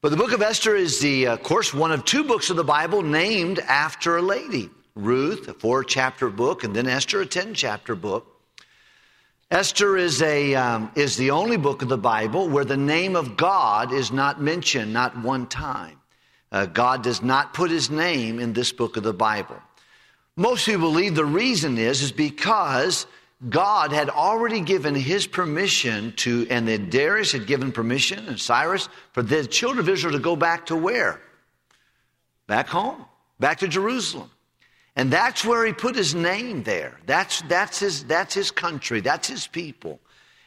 But the book of Esther is the, of course, one of two books of the Bible named after a lady. Ruth, a four chapter book, and then Esther, a 10 chapter book. Esther is, a, um, is the only book of the Bible where the name of God is not mentioned, not one time. Uh, God does not put his name in this book of the Bible. Most people believe the reason is, is because God had already given his permission to, and that Darius had given permission, and Cyrus, for the children of Israel to go back to where? Back home, back to Jerusalem. And that's where he put his name there. That's, that's, his, that's his country, that's his people.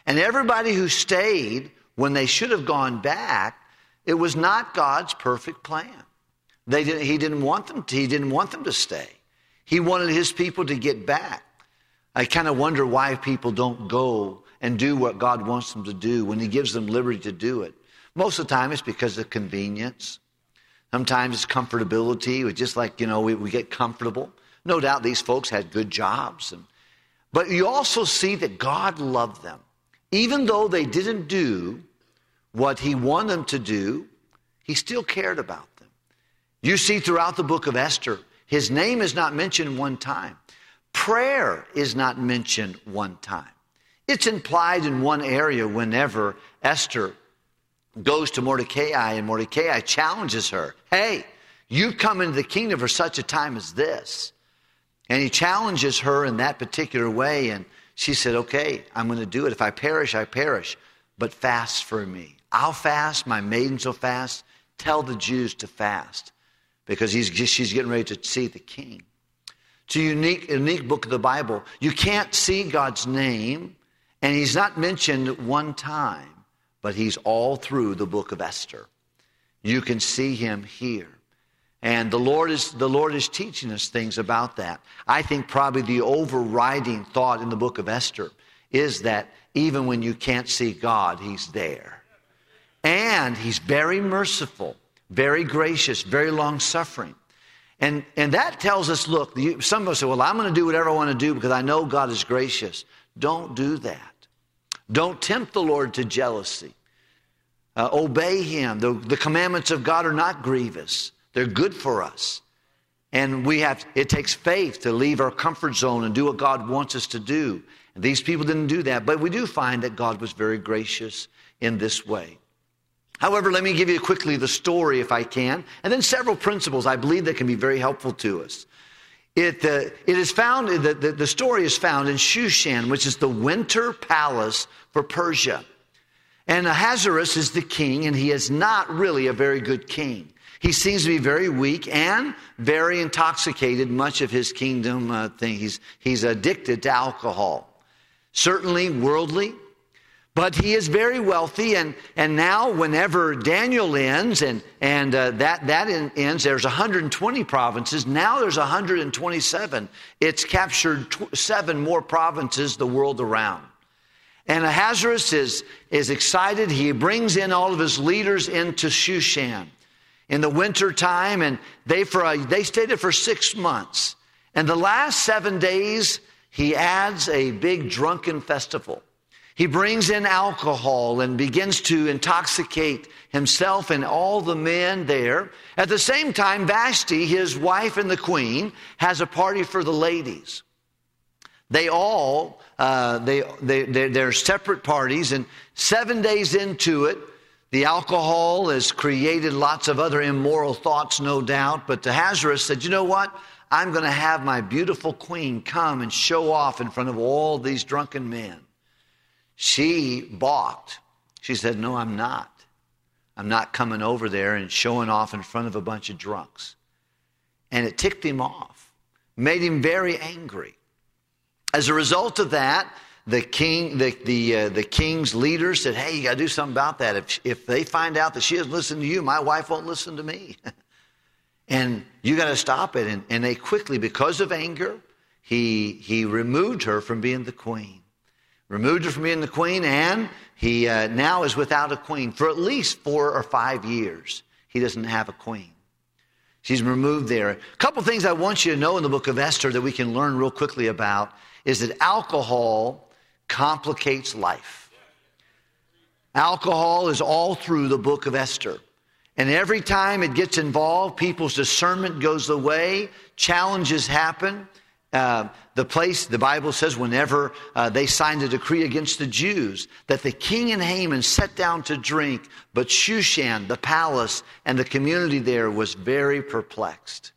And everybody who stayed when they should have gone back, it was not God's perfect plan. They didn't, he, didn't want them to, he didn't want them to stay. He wanted his people to get back. I kind of wonder why people don't go and do what God wants them to do when He gives them liberty to do it. Most of the time, it's because of convenience. Sometimes it's comfortability. It's just like, you know, we, we get comfortable. No doubt these folks had good jobs. And, but you also see that God loved them. Even though they didn't do what he wanted them to do, he still cared about them. You see throughout the book of Esther, his name is not mentioned one time. Prayer is not mentioned one time. It's implied in one area whenever Esther goes to Mordecai and Mordecai challenges her. Hey, you come into the kingdom for such a time as this. And he challenges her in that particular way. And she said, Okay, I'm going to do it. If I perish, I perish. But fast for me. I'll fast. My maidens will fast. Tell the Jews to fast because he's, she's getting ready to see the king. It's a unique, unique book of the Bible. You can't see God's name, and he's not mentioned one time, but he's all through the book of Esther. You can see him here. And the Lord is, the Lord is teaching us things about that. I think probably the overriding thought in the book of Esther is that even when you can't see God, He's there. And He's very merciful, very gracious, very long suffering. And, and that tells us look, you, some of us say, well, I'm going to do whatever I want to do because I know God is gracious. Don't do that. Don't tempt the Lord to jealousy. Uh, obey Him. The, the commandments of God are not grievous. They're good for us. And we have, it takes faith to leave our comfort zone and do what God wants us to do. And these people didn't do that, but we do find that God was very gracious in this way. However, let me give you quickly the story if I can, and then several principles I believe that can be very helpful to us. It, uh, it is found, the, the, the story is found in Shushan, which is the winter palace for Persia. And Ahasuerus is the king, and he is not really a very good king. He seems to be very weak and very intoxicated, much of his kingdom uh, thing. He's, he's addicted to alcohol. Certainly worldly, but he is very wealthy. And, and now, whenever Daniel ends, and, and uh, that, that ends, there's 120 provinces. Now there's 127. It's captured tw- seven more provinces the world around. And Ahasuerus is, is excited. He brings in all of his leaders into Shushan in the winter time, and they, for a, they stayed there for six months. And the last seven days, he adds a big drunken festival. He brings in alcohol and begins to intoxicate himself and all the men there. At the same time, Vashti, his wife and the queen, has a party for the ladies. They all, uh, they, they, they're, they're separate parties, and seven days into it, the alcohol has created lots of other immoral thoughts, no doubt, but Ahasuerus said, You know what? I'm going to have my beautiful queen come and show off in front of all these drunken men. She balked. She said, No, I'm not. I'm not coming over there and showing off in front of a bunch of drunks. And it ticked him off, made him very angry. As a result of that, the king, the, the, uh, the king's leader said, Hey, you got to do something about that. If, if they find out that she doesn't listen to you, my wife won't listen to me. and you got to stop it. And, and they quickly, because of anger, he, he removed her from being the queen. Removed her from being the queen, and he uh, now is without a queen for at least four or five years. He doesn't have a queen. She's removed there. A couple things I want you to know in the book of Esther that we can learn real quickly about is that alcohol complicates life. Alcohol is all through the book of Esther. And every time it gets involved, people's discernment goes away, challenges happen. Uh, the place, the Bible says, whenever uh, they signed a decree against the Jews, that the king and Haman sat down to drink, but Shushan, the palace, and the community there was very perplexed.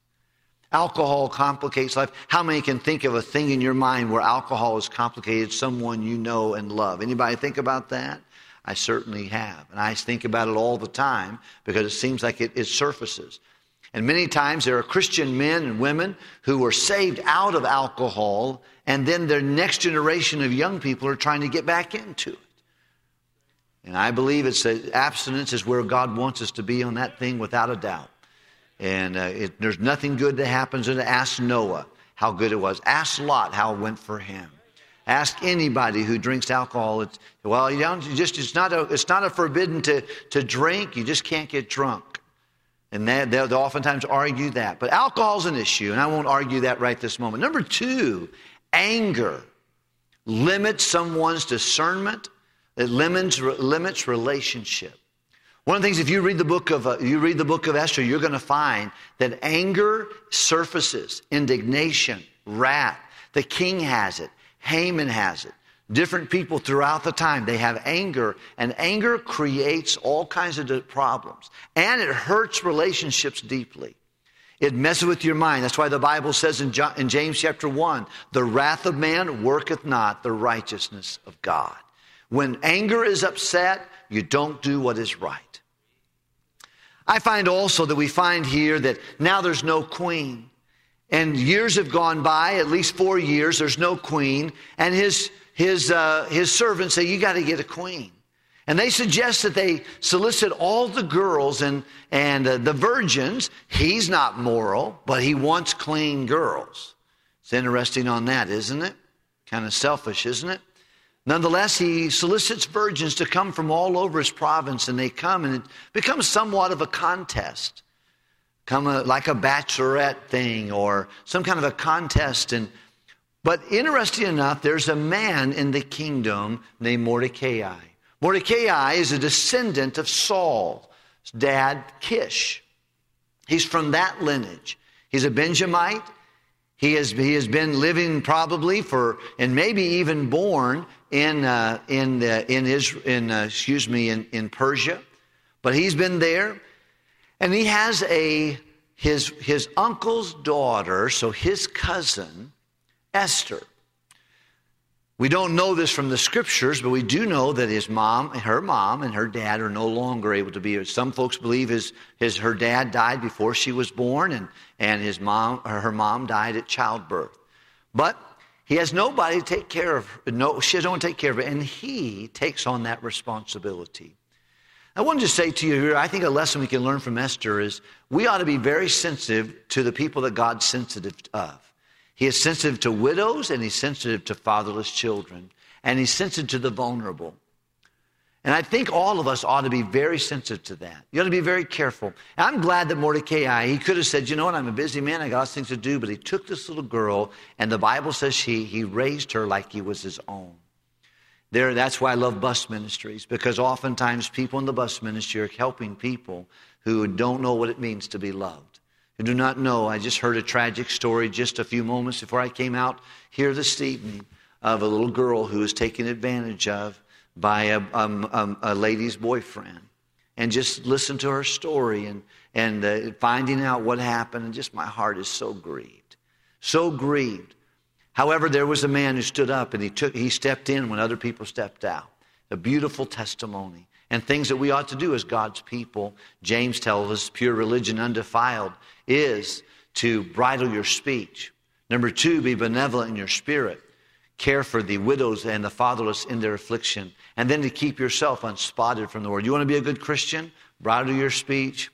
Alcohol complicates life. How many can think of a thing in your mind where alcohol has complicated someone you know and love? Anybody think about that? I certainly have. And I think about it all the time because it seems like it, it surfaces. And many times there are Christian men and women who were saved out of alcohol, and then their next generation of young people are trying to get back into it. And I believe it's that abstinence is where God wants us to be on that thing without a doubt. And uh, it, there's nothing good that happens. And ask Noah how good it was. Ask Lot how it went for him. Ask anybody who drinks alcohol. It's, well, you don't, you just, it's, not a, it's not a forbidden to, to drink. You just can't get drunk. And they, they'll oftentimes argue that. But alcohol's an issue, and I won't argue that right this moment. Number two, anger limits someone's discernment. It limits, limits relationship. One of the things, if you read the book of uh, you read the book of Esther, you're going to find that anger surfaces, indignation, wrath. The king has it. Haman has it. Different people throughout the time, they have anger, and anger creates all kinds of problems. And it hurts relationships deeply. It messes with your mind. That's why the Bible says in, John, in James chapter 1 the wrath of man worketh not the righteousness of God. When anger is upset, you don't do what is right. I find also that we find here that now there's no queen. And years have gone by, at least four years, there's no queen. And his his, uh, his servants say, You got to get a queen. And they suggest that they solicit all the girls and, and uh, the virgins. He's not moral, but he wants clean girls. It's interesting on that, isn't it? Kind of selfish, isn't it? Nonetheless, he solicits virgins to come from all over his province, and they come, and it becomes somewhat of a contest. Come a, like a bachelorette thing or some kind of a contest. And but interesting enough, there's a man in the kingdom named Mordecai. Mordecai is a descendant of Saul's dad, Kish. He's from that lineage. He's a Benjamite. He has, he has been living probably for, and maybe even born in, uh, in, in, Israel, in uh, excuse me, in, in Persia. But he's been there. And he has a, his, his uncle's daughter, so his cousin, Esther. We don't know this from the scriptures, but we do know that his mom, her mom, and her dad are no longer able to be. Some folks believe his, his her dad died before she was born, and, and his mom, her mom died at childbirth. But he has nobody to take care of. No, she doesn't take care of it, and he takes on that responsibility. I want to just say to you here, I think a lesson we can learn from Esther is we ought to be very sensitive to the people that God's sensitive of. He is sensitive to widows and he's sensitive to fatherless children. And he's sensitive to the vulnerable. And I think all of us ought to be very sensitive to that. You ought to be very careful. And I'm glad that Mordecai, he could have said, you know what, I'm a busy man, I got lots of things to do, but he took this little girl, and the Bible says he, he raised her like he was his own. There, that's why I love bus ministries, because oftentimes people in the bus ministry are helping people who don't know what it means to be loved who do not know, I just heard a tragic story just a few moments before I came out here this evening of a little girl who was taken advantage of by a, um, um, a lady's boyfriend. And just listen to her story and, and uh, finding out what happened, and just my heart is so grieved. So grieved. However, there was a man who stood up and he, took, he stepped in when other people stepped out. A beautiful testimony and things that we ought to do as God's people. James tells us pure religion undefiled is to bridle your speech. Number two, be benevolent in your spirit. Care for the widows and the fatherless in their affliction. And then to keep yourself unspotted from the world. You want to be a good Christian? Bridle your speech.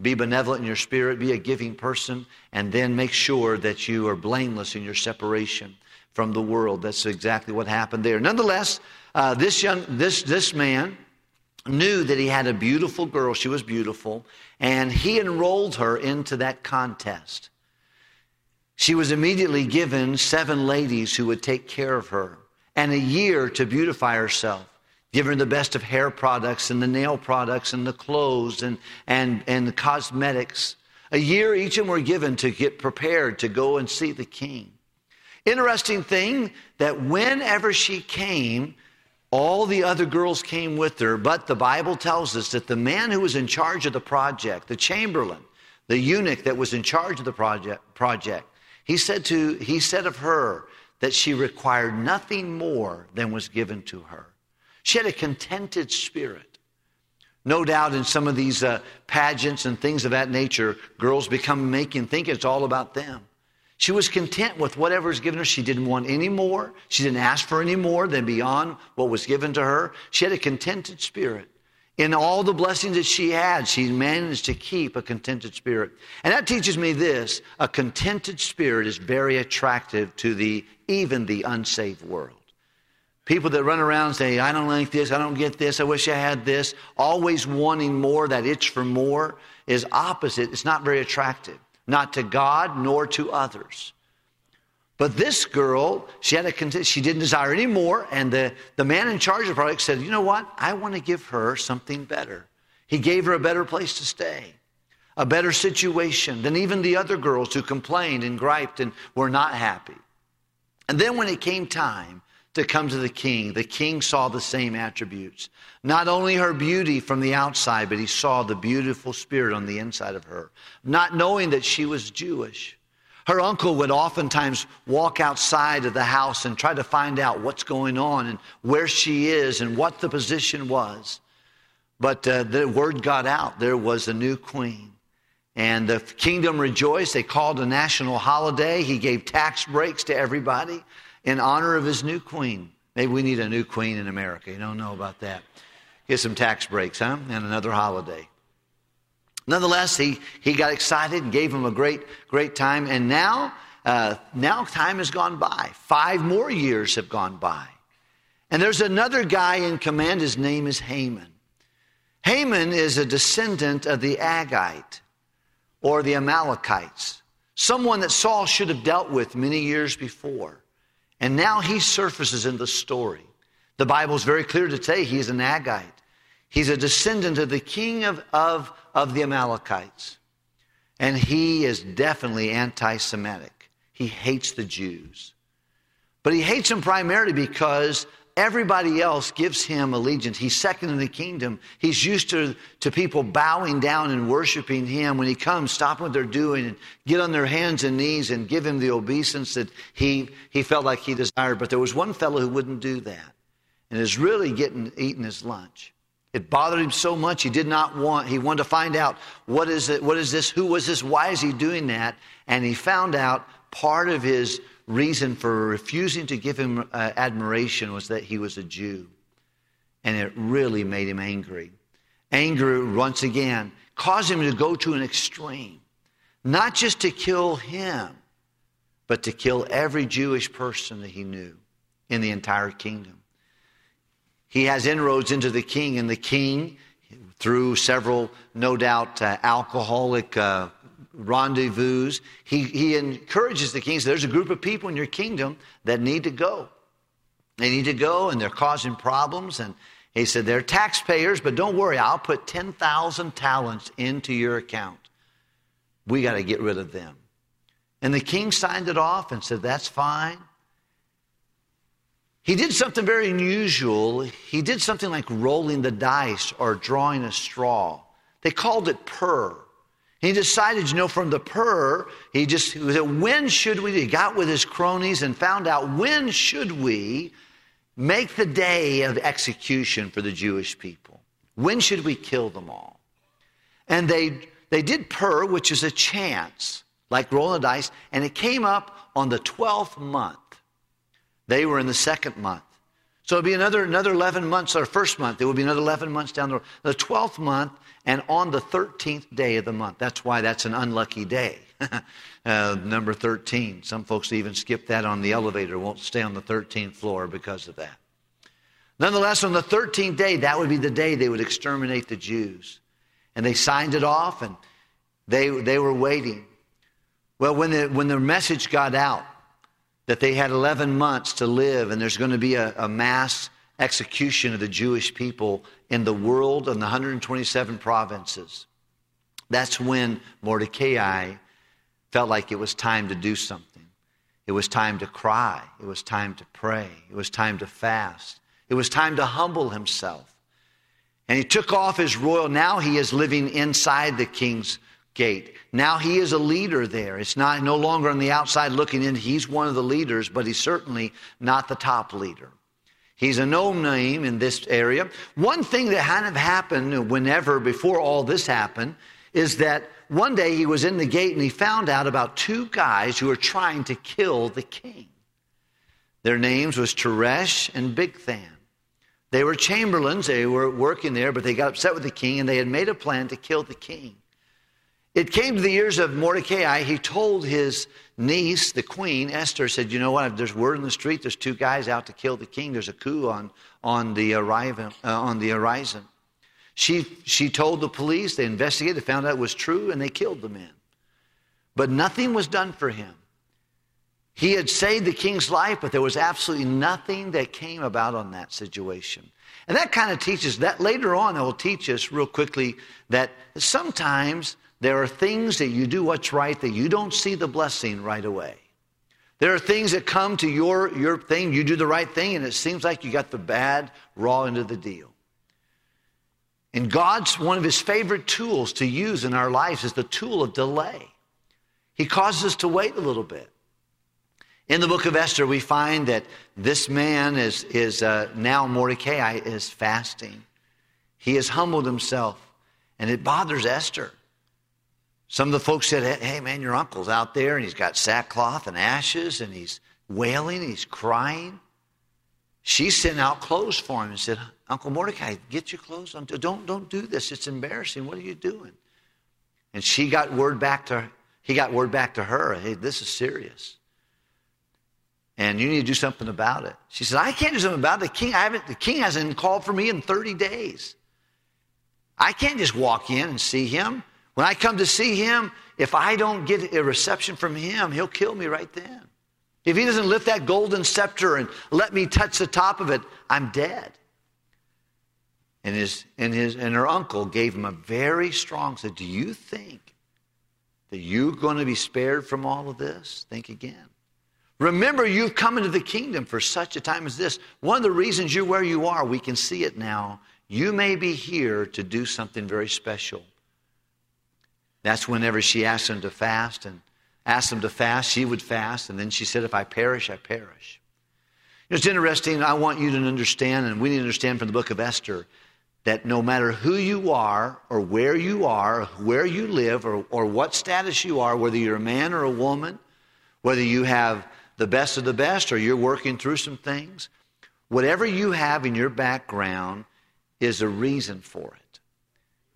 Be benevolent in your spirit. Be a giving person. And then make sure that you are blameless in your separation from the world. That's exactly what happened there. Nonetheless, uh, this young, this, this man, knew that he had a beautiful girl. She was beautiful. And he enrolled her into that contest. She was immediately given seven ladies who would take care of her and a year to beautify herself. Give her the best of hair products and the nail products and the clothes and, and, and the cosmetics. A year each them were given to get prepared to go and see the king. Interesting thing that whenever she came, all the other girls came with her, but the Bible tells us that the man who was in charge of the project, the chamberlain, the eunuch that was in charge of the project, project he said to he said of her that she required nothing more than was given to her. She had a contented spirit. No doubt in some of these uh, pageants and things of that nature, girls become making think it's all about them. She was content with whatever was given her. She didn't want any more. She didn't ask for any more than beyond what was given to her. She had a contented spirit. In all the blessings that she had, she managed to keep a contented spirit. And that teaches me this a contented spirit is very attractive to the even the unsaved world. People that run around and say, I don't like this, I don't get this, I wish I had this, always wanting more, that itch for more, is opposite. It's not very attractive not to God nor to others. But this girl, she had a she didn't desire any more, and the, the man in charge of the project said, You know what? I want to give her something better. He gave her a better place to stay, a better situation than even the other girls who complained and griped and were not happy. And then when it came time to come to the king, the king saw the same attributes. Not only her beauty from the outside, but he saw the beautiful spirit on the inside of her, not knowing that she was Jewish. Her uncle would oftentimes walk outside of the house and try to find out what's going on and where she is and what the position was. But uh, the word got out there was a new queen. And the kingdom rejoiced. They called a national holiday. He gave tax breaks to everybody in honor of his new queen. Maybe we need a new queen in America. You don't know about that. Get some tax breaks, huh? And another holiday. Nonetheless, he, he got excited and gave him a great, great time. And now, uh, now time has gone by. Five more years have gone by. And there's another guy in command. His name is Haman. Haman is a descendant of the Agite or the Amalekites, someone that Saul should have dealt with many years before. And now he surfaces in the story. The Bible is very clear to say he's an Agite. He's a descendant of the king of, of, of the Amalekites. And he is definitely anti Semitic. He hates the Jews. But he hates them primarily because Everybody else gives him allegiance. He's second in the kingdom. He's used to, to people bowing down and worshiping him. When he comes, stop what they're doing and get on their hands and knees and give him the obeisance that he, he felt like he desired. But there was one fellow who wouldn't do that and is really getting eating his lunch. It bothered him so much he did not want, he wanted to find out what is it, what is this, who was this, why is he doing that? And he found out part of his reason for refusing to give him uh, admiration was that he was a Jew. And it really made him angry. Anger, once again, caused him to go to an extreme, not just to kill him, but to kill every Jewish person that he knew in the entire kingdom. He has inroads into the king, and the king, through several, no doubt, uh, alcoholic uh, rendezvous. He, he encourages the king. So there's a group of people in your kingdom that need to go. They need to go and they're causing problems. And he said, they're taxpayers, but don't worry, I'll put 10,000 talents into your account. We got to get rid of them. And the king signed it off and said, that's fine. He did something very unusual. He did something like rolling the dice or drawing a straw. They called it pur. He decided, you know, from the pur, he just he said, when should we? He got with his cronies and found out when should we make the day of execution for the Jewish people? When should we kill them all? And they they did pur, which is a chance, like rolling dice, and it came up on the twelfth month. They were in the second month. So it'll be another, another 11 months, or first month, it will be another 11 months down the road. The 12th month, and on the 13th day of the month. That's why that's an unlucky day. uh, number 13. Some folks even skip that on the elevator, won't stay on the 13th floor because of that. Nonetheless, on the 13th day, that would be the day they would exterminate the Jews. And they signed it off and they, they were waiting. Well, when the, when the message got out that they had 11 months to live and there's going to be a, a mass execution of the Jewish people in the world and the 127 provinces. That's when Mordecai felt like it was time to do something. It was time to cry. It was time to pray. It was time to fast. It was time to humble himself. And he took off his royal. Now he is living inside the king's gate. Now he is a leader there. It's not no longer on the outside looking in. He's one of the leaders, but he's certainly not the top leader. He's a known name in this area. One thing that kind of happened whenever before all this happened is that one day he was in the gate and he found out about two guys who were trying to kill the king. Their names was Teresh and Bigthan. They were chamberlains, they were working there, but they got upset with the king and they had made a plan to kill the king. It came to the ears of Mordecai. He told his niece, the queen, Esther, said, You know what? There's word in the street. There's two guys out to kill the king. There's a coup on, on, the, arrival, uh, on the horizon. She, she told the police. They investigated, they found out it was true, and they killed the man. But nothing was done for him. He had saved the king's life, but there was absolutely nothing that came about on that situation. And that kind of teaches that later on, it will teach us real quickly that sometimes there are things that you do what's right that you don't see the blessing right away. There are things that come to your, your thing, you do the right thing, and it seems like you got the bad raw into the deal. And God's one of his favorite tools to use in our lives is the tool of delay. He causes us to wait a little bit. In the book of Esther, we find that this man is, is uh, now Mordecai is fasting. He has humbled himself, and it bothers Esther. Some of the folks said, Hey, man, your uncle's out there, and he's got sackcloth and ashes, and he's wailing, and he's crying. She sent out clothes for him and said, Uncle Mordecai, get your clothes on. Don't, don't do this. It's embarrassing. What are you doing? And she got word back to he got word back to her, hey, this is serious. And you need to do something about it. She said, I can't do something about it. The king, I haven't, the king hasn't called for me in 30 days. I can't just walk in and see him. When I come to see him, if I don't get a reception from him, he'll kill me right then. If he doesn't lift that golden scepter and let me touch the top of it, I'm dead. And his and his and her uncle gave him a very strong said, Do you think that you're going to be spared from all of this? Think again. Remember, you've come into the kingdom for such a time as this. One of the reasons you're where you are, we can see it now. You may be here to do something very special. That's whenever she asked him to fast and asked him to fast, she would fast. And then she said, If I perish, I perish. It's interesting. I want you to understand, and we need to understand from the book of Esther, that no matter who you are, or where you are, where you live, or, or what status you are, whether you're a man or a woman, whether you have the best of the best or you're working through some things, whatever you have in your background is a reason for it.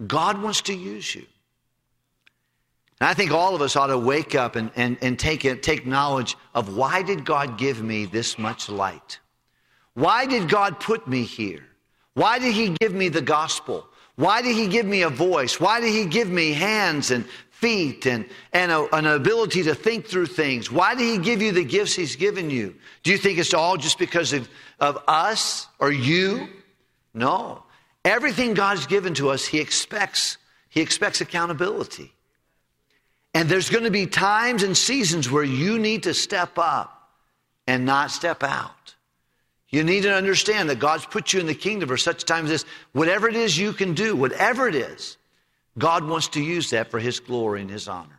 God wants to use you. And I think all of us ought to wake up and, and, and take, take knowledge of why did God give me this much light? Why did God put me here? Why did He give me the gospel? Why did He give me a voice? Why did He give me hands and feet and, and a, an ability to think through things? Why did He give you the gifts He's given you? Do you think it's all just because of, of us or you? No. Everything God's given to us, He expects. He expects accountability. And there's going to be times and seasons where you need to step up and not step out. You need to understand that God's put you in the kingdom for such times as this. Whatever it is you can do, whatever it is, God wants to use that for His glory and His honor.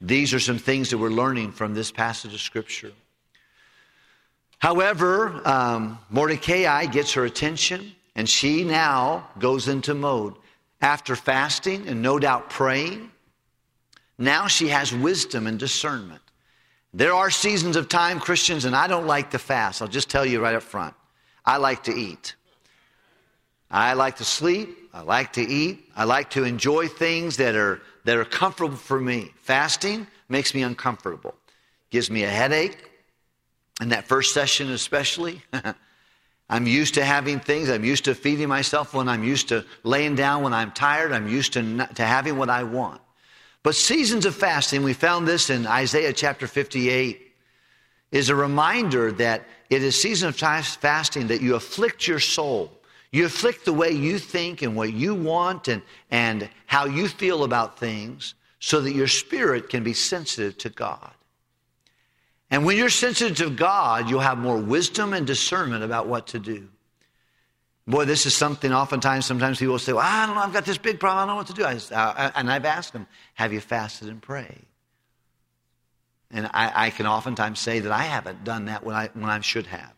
These are some things that we're learning from this passage of Scripture. However, um, Mordecai gets her attention, and she now goes into mode. After fasting and no doubt praying, now she has wisdom and discernment. There are seasons of time, Christians, and I don't like to fast. I'll just tell you right up front. I like to eat. I like to sleep. I like to eat. I like to enjoy things that are, that are comfortable for me. Fasting makes me uncomfortable, gives me a headache. In that first session, especially, I'm used to having things. I'm used to feeding myself when I'm used to laying down when I'm tired. I'm used to, not, to having what I want. But seasons of fasting, we found this in Isaiah chapter 58. is a reminder that it is season of fasting that you afflict your soul. You afflict the way you think and what you want and, and how you feel about things so that your spirit can be sensitive to God. And when you're sensitive to God, you'll have more wisdom and discernment about what to do. Boy, this is something oftentimes, sometimes people say, well, I don't know, I've got this big problem, I don't know what to do. I, uh, and I've asked them, have you fasted and prayed? And I, I, can oftentimes say that I haven't done that when I, when I should have.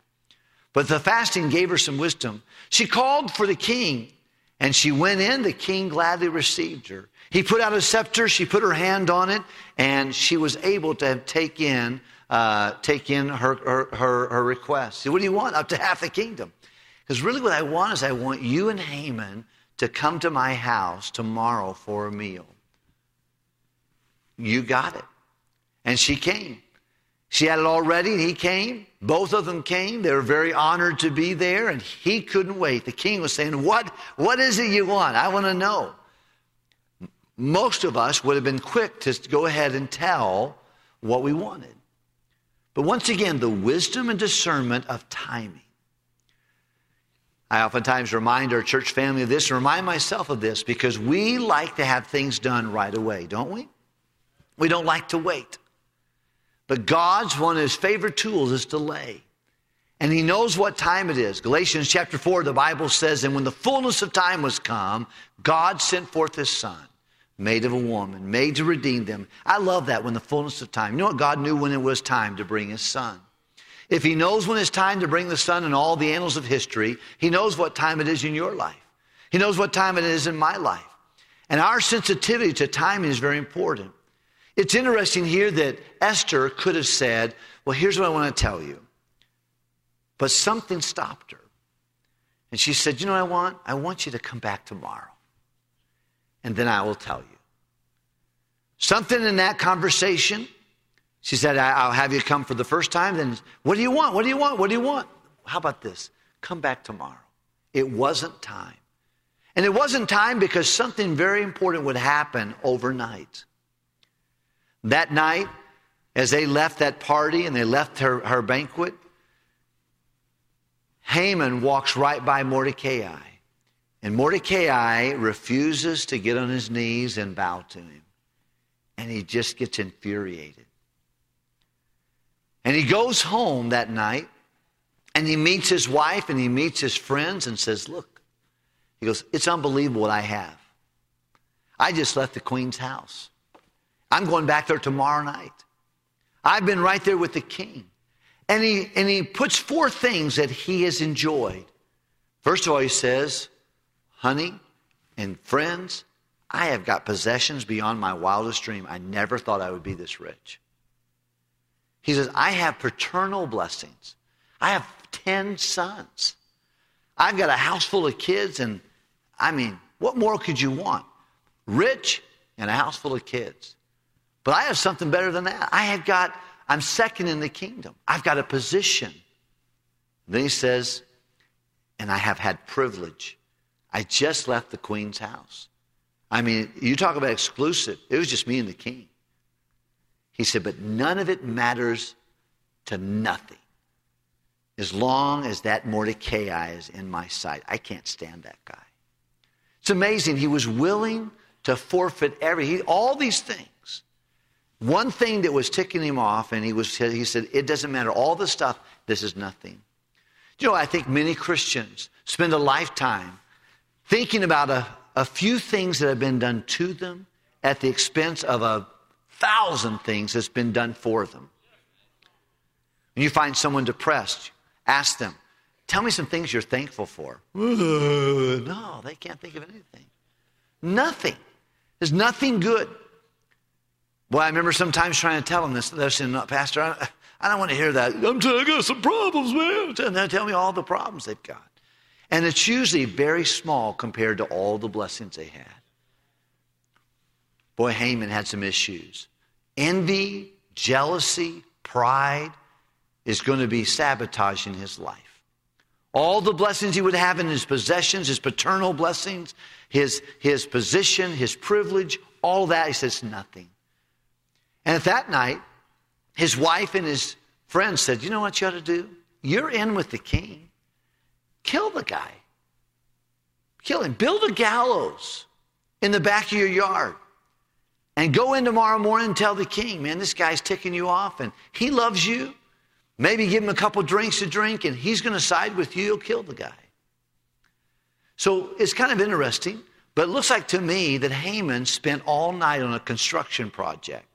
But the fasting gave her some wisdom. She called for the king, and she went in. The king gladly received her. He put out a scepter, she put her hand on it, and she was able to take in, uh, take in her, her, her, her request. What do you want? Up to half the kingdom. Because really, what I want is I want you and Haman to come to my house tomorrow for a meal. You got it. And she came. She had it already, and he came. Both of them came. They were very honored to be there, and he couldn't wait. The king was saying, What, what is it you want? I want to know. Most of us would have been quick to go ahead and tell what we wanted. But once again, the wisdom and discernment of timing. I oftentimes remind our church family of this and remind myself of this because we like to have things done right away, don't we? We don't like to wait. But God's one of his favorite tools is delay. And he knows what time it is. Galatians chapter 4, the Bible says, And when the fullness of time was come, God sent forth his son, made of a woman, made to redeem them. I love that when the fullness of time. You know what? God knew when it was time to bring his son. If he knows when it's time to bring the son in all the annals of history, he knows what time it is in your life. He knows what time it is in my life. And our sensitivity to timing is very important. It's interesting here that Esther could have said, Well, here's what I want to tell you. But something stopped her. And she said, You know what I want? I want you to come back tomorrow. And then I will tell you. Something in that conversation, she said, I'll have you come for the first time. Then, what do you want? What do you want? What do you want? How about this? Come back tomorrow. It wasn't time. And it wasn't time because something very important would happen overnight. That night, as they left that party and they left her, her banquet, Haman walks right by Mordecai. And Mordecai refuses to get on his knees and bow to him. And he just gets infuriated. And he goes home that night and he meets his wife and he meets his friends and says, Look, he goes, It's unbelievable what I have. I just left the queen's house. I'm going back there tomorrow night. I've been right there with the king. And he, and he puts four things that he has enjoyed. First of all, he says, Honey and friends, I have got possessions beyond my wildest dream. I never thought I would be this rich. He says, I have paternal blessings. I have 10 sons. I've got a house full of kids, and I mean, what more could you want? Rich and a house full of kids. But I have something better than that. I have got, I'm second in the kingdom. I've got a position. Then he says, and I have had privilege. I just left the queen's house. I mean, you talk about exclusive. It was just me and the king. He said, but none of it matters to nothing as long as that Mordecai is in my sight. I can't stand that guy. It's amazing. He was willing to forfeit every, he, all these things one thing that was ticking him off, and he, was, he said, It doesn't matter. All the stuff, this is nothing. You know, I think many Christians spend a lifetime thinking about a, a few things that have been done to them at the expense of a thousand things that's been done for them. When you find someone depressed, ask them, Tell me some things you're thankful for. no, they can't think of anything. Nothing. There's nothing good. Boy, I remember sometimes trying to tell them this. Saying, Pastor, I, I don't want to hear that. I'm telling I got some problems, man. And they tell me all the problems they've got. And it's usually very small compared to all the blessings they had. Boy, Haman had some issues. Envy, jealousy, pride is going to be sabotaging his life. All the blessings he would have in his possessions, his paternal blessings, his, his position, his privilege, all that, he says nothing. And at that night, his wife and his friends said, You know what you ought to do? You're in with the king. Kill the guy. Kill him. Build a gallows in the back of your yard. And go in tomorrow morning and tell the king, man, this guy's ticking you off and he loves you. Maybe give him a couple drinks to drink and he's going to side with you. You'll kill the guy. So it's kind of interesting, but it looks like to me that Haman spent all night on a construction project,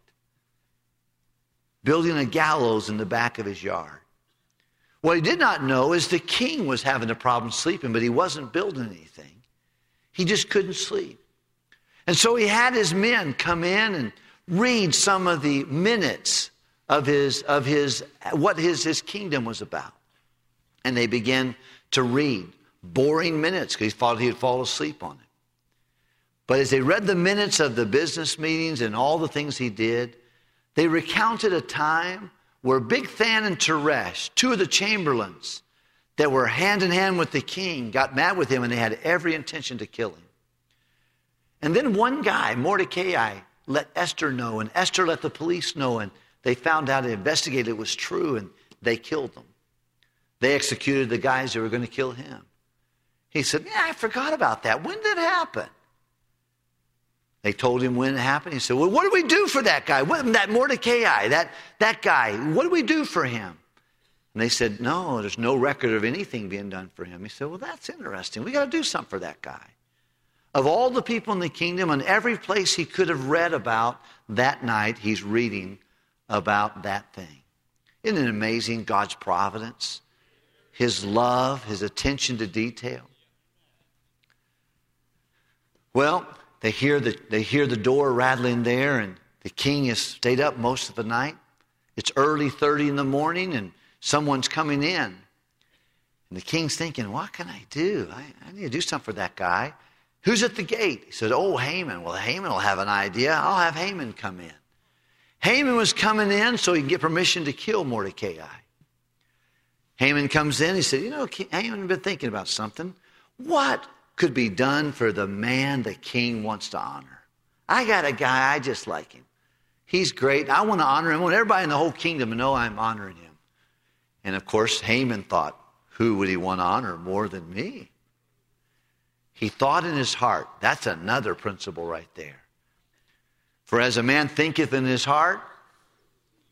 building a gallows in the back of his yard. What he did not know is the king was having a problem sleeping, but he wasn't building anything. He just couldn't sleep. And so he had his men come in and read some of the minutes of his, of his, what his, his kingdom was about. And they began to read boring minutes because he thought he'd fall asleep on it. But as they read the minutes of the business meetings and all the things he did, they recounted a time where Bigthan and Teresh, two of the chamberlains that were hand in hand with the king, got mad with him and they had every intention to kill him. And then one guy, Mordecai, let Esther know, and Esther let the police know, and they found out and investigated it was true, and they killed them. They executed the guys that were going to kill him. He said, Yeah, I forgot about that. When did it happen? They told him when it happened. He said, Well, what do we do for that guy? What, that Mordecai, that, that guy, what do we do for him? And they said, No, there's no record of anything being done for him. He said, Well, that's interesting. We got to do something for that guy. Of all the people in the kingdom, and every place he could have read about that night, he's reading about that thing. Isn't it amazing God's providence? His love, his attention to detail. Well, they hear the, they hear the door rattling there, and the king has stayed up most of the night. It's early 30 in the morning, and someone's coming in. And the king's thinking, What can I do? I, I need to do something for that guy. Who's at the gate? He said, Oh, Haman. Well, Haman will have an idea. I'll have Haman come in. Haman was coming in so he can get permission to kill Mordecai. Haman comes in. He said, You know, Haman, I've been thinking about something. What could be done for the man the king wants to honor? I got a guy, I just like him. He's great. I want to honor him. I want everybody in the whole kingdom to know I'm honoring him. And of course, Haman thought, Who would he want to honor more than me? He thought in his heart. That's another principle right there. For as a man thinketh in his heart,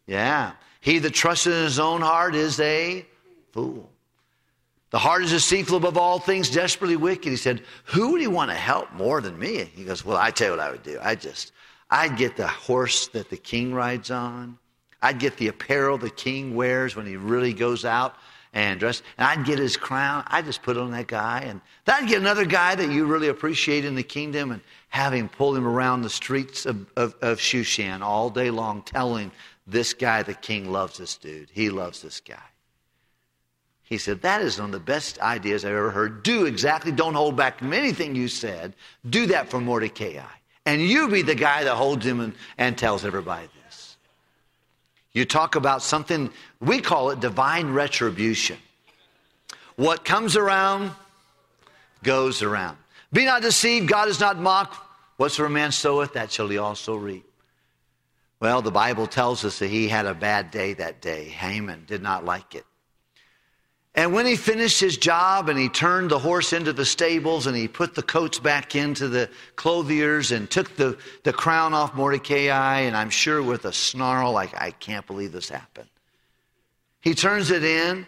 yeah, he that trusteth in his own heart is a fool. The heart is deceitful above all things, desperately wicked. He said, Who would he want to help more than me? He goes, Well, I tell you what I would do. I just, I'd get the horse that the king rides on. I'd get the apparel the king wears when he really goes out and. And I'd get his crown. I'd just put on that guy. And then I'd get another guy that you really appreciate in the kingdom and have him pull him around the streets of, of, of Shushan all day long, telling this guy, the king, loves this dude. He loves this guy. He said, That is one of the best ideas I've ever heard. Do exactly, don't hold back from anything you said. Do that for Mordecai. And you be the guy that holds him and, and tells everybody you talk about something, we call it divine retribution. What comes around goes around. Be not deceived, God is not mocked. Whatsoever man soweth, that shall he also reap. Well, the Bible tells us that he had a bad day that day. Haman did not like it. And when he finished his job and he turned the horse into the stables and he put the coats back into the clothiers and took the, the crown off Mordecai, and I'm sure with a snarl, like, I can't believe this happened. He turns it in.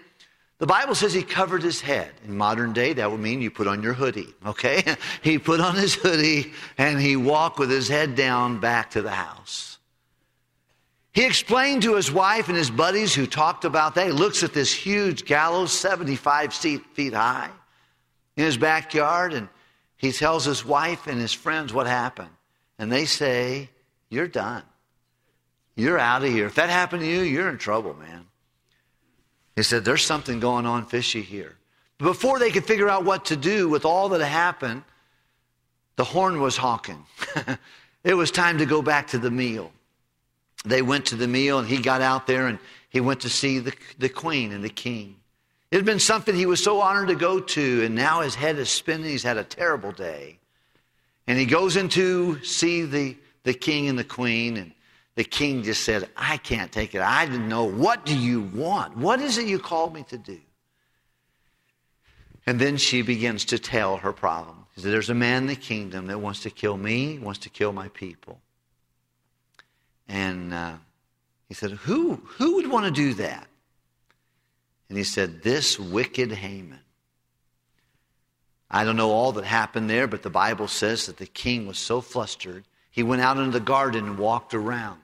The Bible says he covered his head. In modern day, that would mean you put on your hoodie, okay? he put on his hoodie and he walked with his head down back to the house. He explained to his wife and his buddies who talked about that. He looks at this huge gallows, 75 feet high, in his backyard, and he tells his wife and his friends what happened. And they say, You're done. You're out of here. If that happened to you, you're in trouble, man. He said, There's something going on fishy here. Before they could figure out what to do with all that happened, the horn was honking. it was time to go back to the meal they went to the meal and he got out there and he went to see the, the queen and the king. It had been something he was so honored to go to, and now his head is spinning. He's had a terrible day. And he goes in to see the, the king and the queen, and The king just said, I can't take it. I didn't know. What do you want? What is it you called me to do? And then she begins to tell her problem. She said, There's a man in the kingdom that wants to kill me, wants to kill my people. And uh, he said, who, who would want to do that? And he said, This wicked Haman. I don't know all that happened there, but the Bible says that the king was so flustered, he went out into the garden and walked around.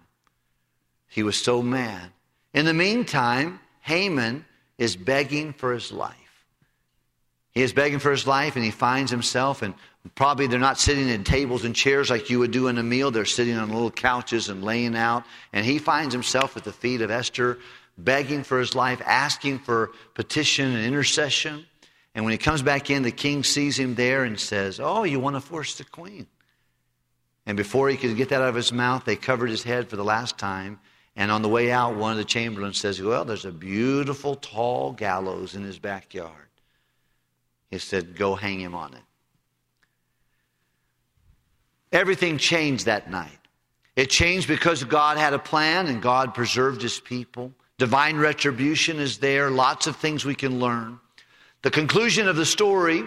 He was so mad. In the meantime, Haman is begging for his life. He is begging for his life, and he finds himself, and probably they're not sitting at tables and chairs like you would do in a meal. They're sitting on little couches and laying out. And he finds himself at the feet of Esther, begging for his life, asking for petition and intercession. And when he comes back in, the king sees him there and says, Oh, you want to force the queen. And before he could get that out of his mouth, they covered his head for the last time. And on the way out, one of the chamberlains says, Well, there's a beautiful tall gallows in his backyard. He said, Go hang him on it. Everything changed that night. It changed because God had a plan and God preserved his people. Divine retribution is there, lots of things we can learn. The conclusion of the story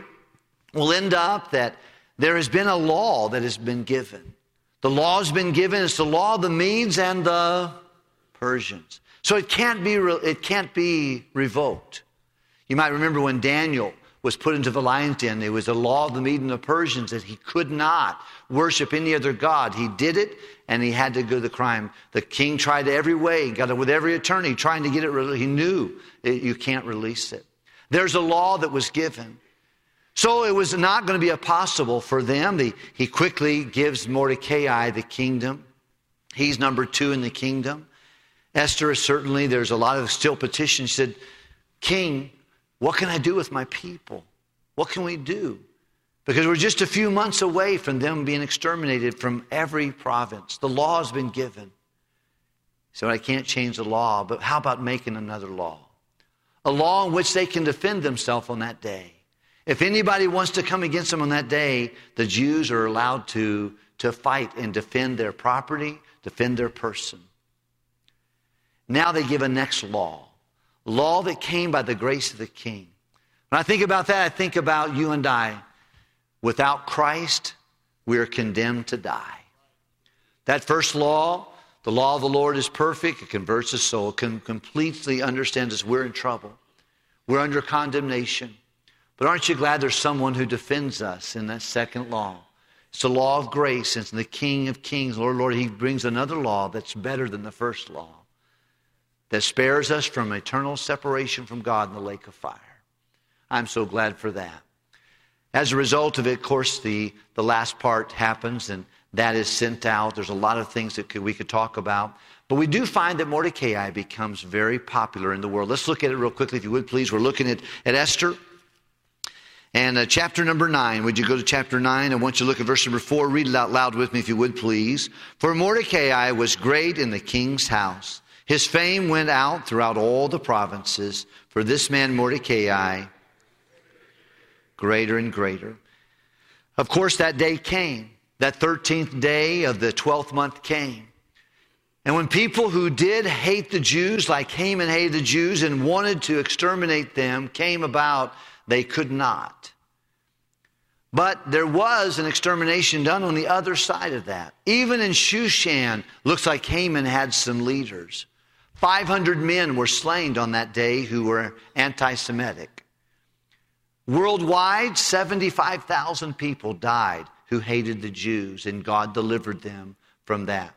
will end up that there has been a law that has been given. The law has been given. It's the law of the Medes and the Persians. So it can't be, it can't be revoked. You might remember when Daniel was put into the lion's den, there was a law of the Medes and the Persians that he could not worship any other God. He did it and he had to go to the crime. The king tried every way, got it with every attorney, trying to get it. He knew it, you can't release it. There's a law that was given. So it was not going to be possible for them. The, he quickly gives Mordecai the kingdom. He's number two in the kingdom. Esther is certainly, there's a lot of still petitions. She said, King, what can I do with my people? What can we do? Because we're just a few months away from them being exterminated from every province. The law has been given. So I can't change the law, but how about making another law? a law in which they can defend themselves on that day. If anybody wants to come against them on that day, the Jews are allowed to, to fight and defend their property, defend their person. Now they give a next law, law that came by the grace of the king. When I think about that, I think about you and I. Without Christ, we are condemned to die. That first law the law of the Lord is perfect. It converts the soul, can completely understands us. We're in trouble. We're under condemnation. But aren't you glad there's someone who defends us in that second law? It's the law of grace. It's the King of Kings, Lord, Lord. He brings another law that's better than the first law, that spares us from eternal separation from God in the lake of fire. I'm so glad for that. As a result of it, of course, the, the last part happens, and that is sent out. There's a lot of things that could, we could talk about. But we do find that Mordecai becomes very popular in the world. Let's look at it real quickly, if you would, please. We're looking at, at Esther. And uh, chapter number nine, would you go to chapter nine? I want you to look at verse number four. Read it out loud with me, if you would, please. For Mordecai was great in the king's house. His fame went out throughout all the provinces. For this man, Mordecai, greater and greater. Of course, that day came. That 13th day of the 12th month came. And when people who did hate the Jews, like Haman hated the Jews and wanted to exterminate them, came about, they could not. But there was an extermination done on the other side of that. Even in Shushan, looks like Haman had some leaders. 500 men were slain on that day who were anti Semitic. Worldwide, 75,000 people died who hated the Jews, and God delivered them from that.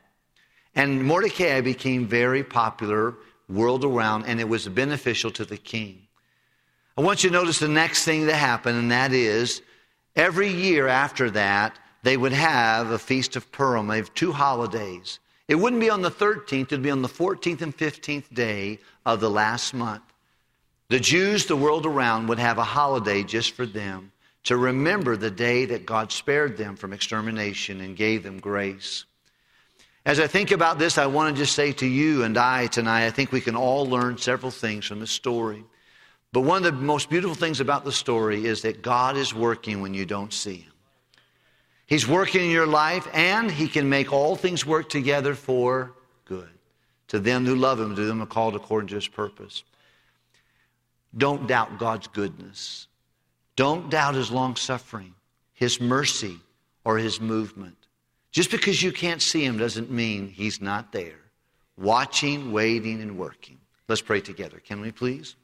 And Mordecai became very popular world around, and it was beneficial to the king. I want you to notice the next thing that happened, and that is every year after that, they would have a feast of Purim. They have two holidays. It wouldn't be on the 13th, it would be on the 14th and 15th day of the last month. The Jews, the world around, would have a holiday just for them to remember the day that God spared them from extermination and gave them grace. As I think about this, I want to just say to you and I tonight, I think we can all learn several things from this story. But one of the most beautiful things about the story is that God is working when you don't see Him. He's working in your life, and He can make all things work together for good. To them who love him, to them who are called according to his purpose. Don't doubt God's goodness. Don't doubt his long suffering, his mercy, or his movement. Just because you can't see him doesn't mean he's not there, watching, waiting, and working. Let's pray together. Can we please?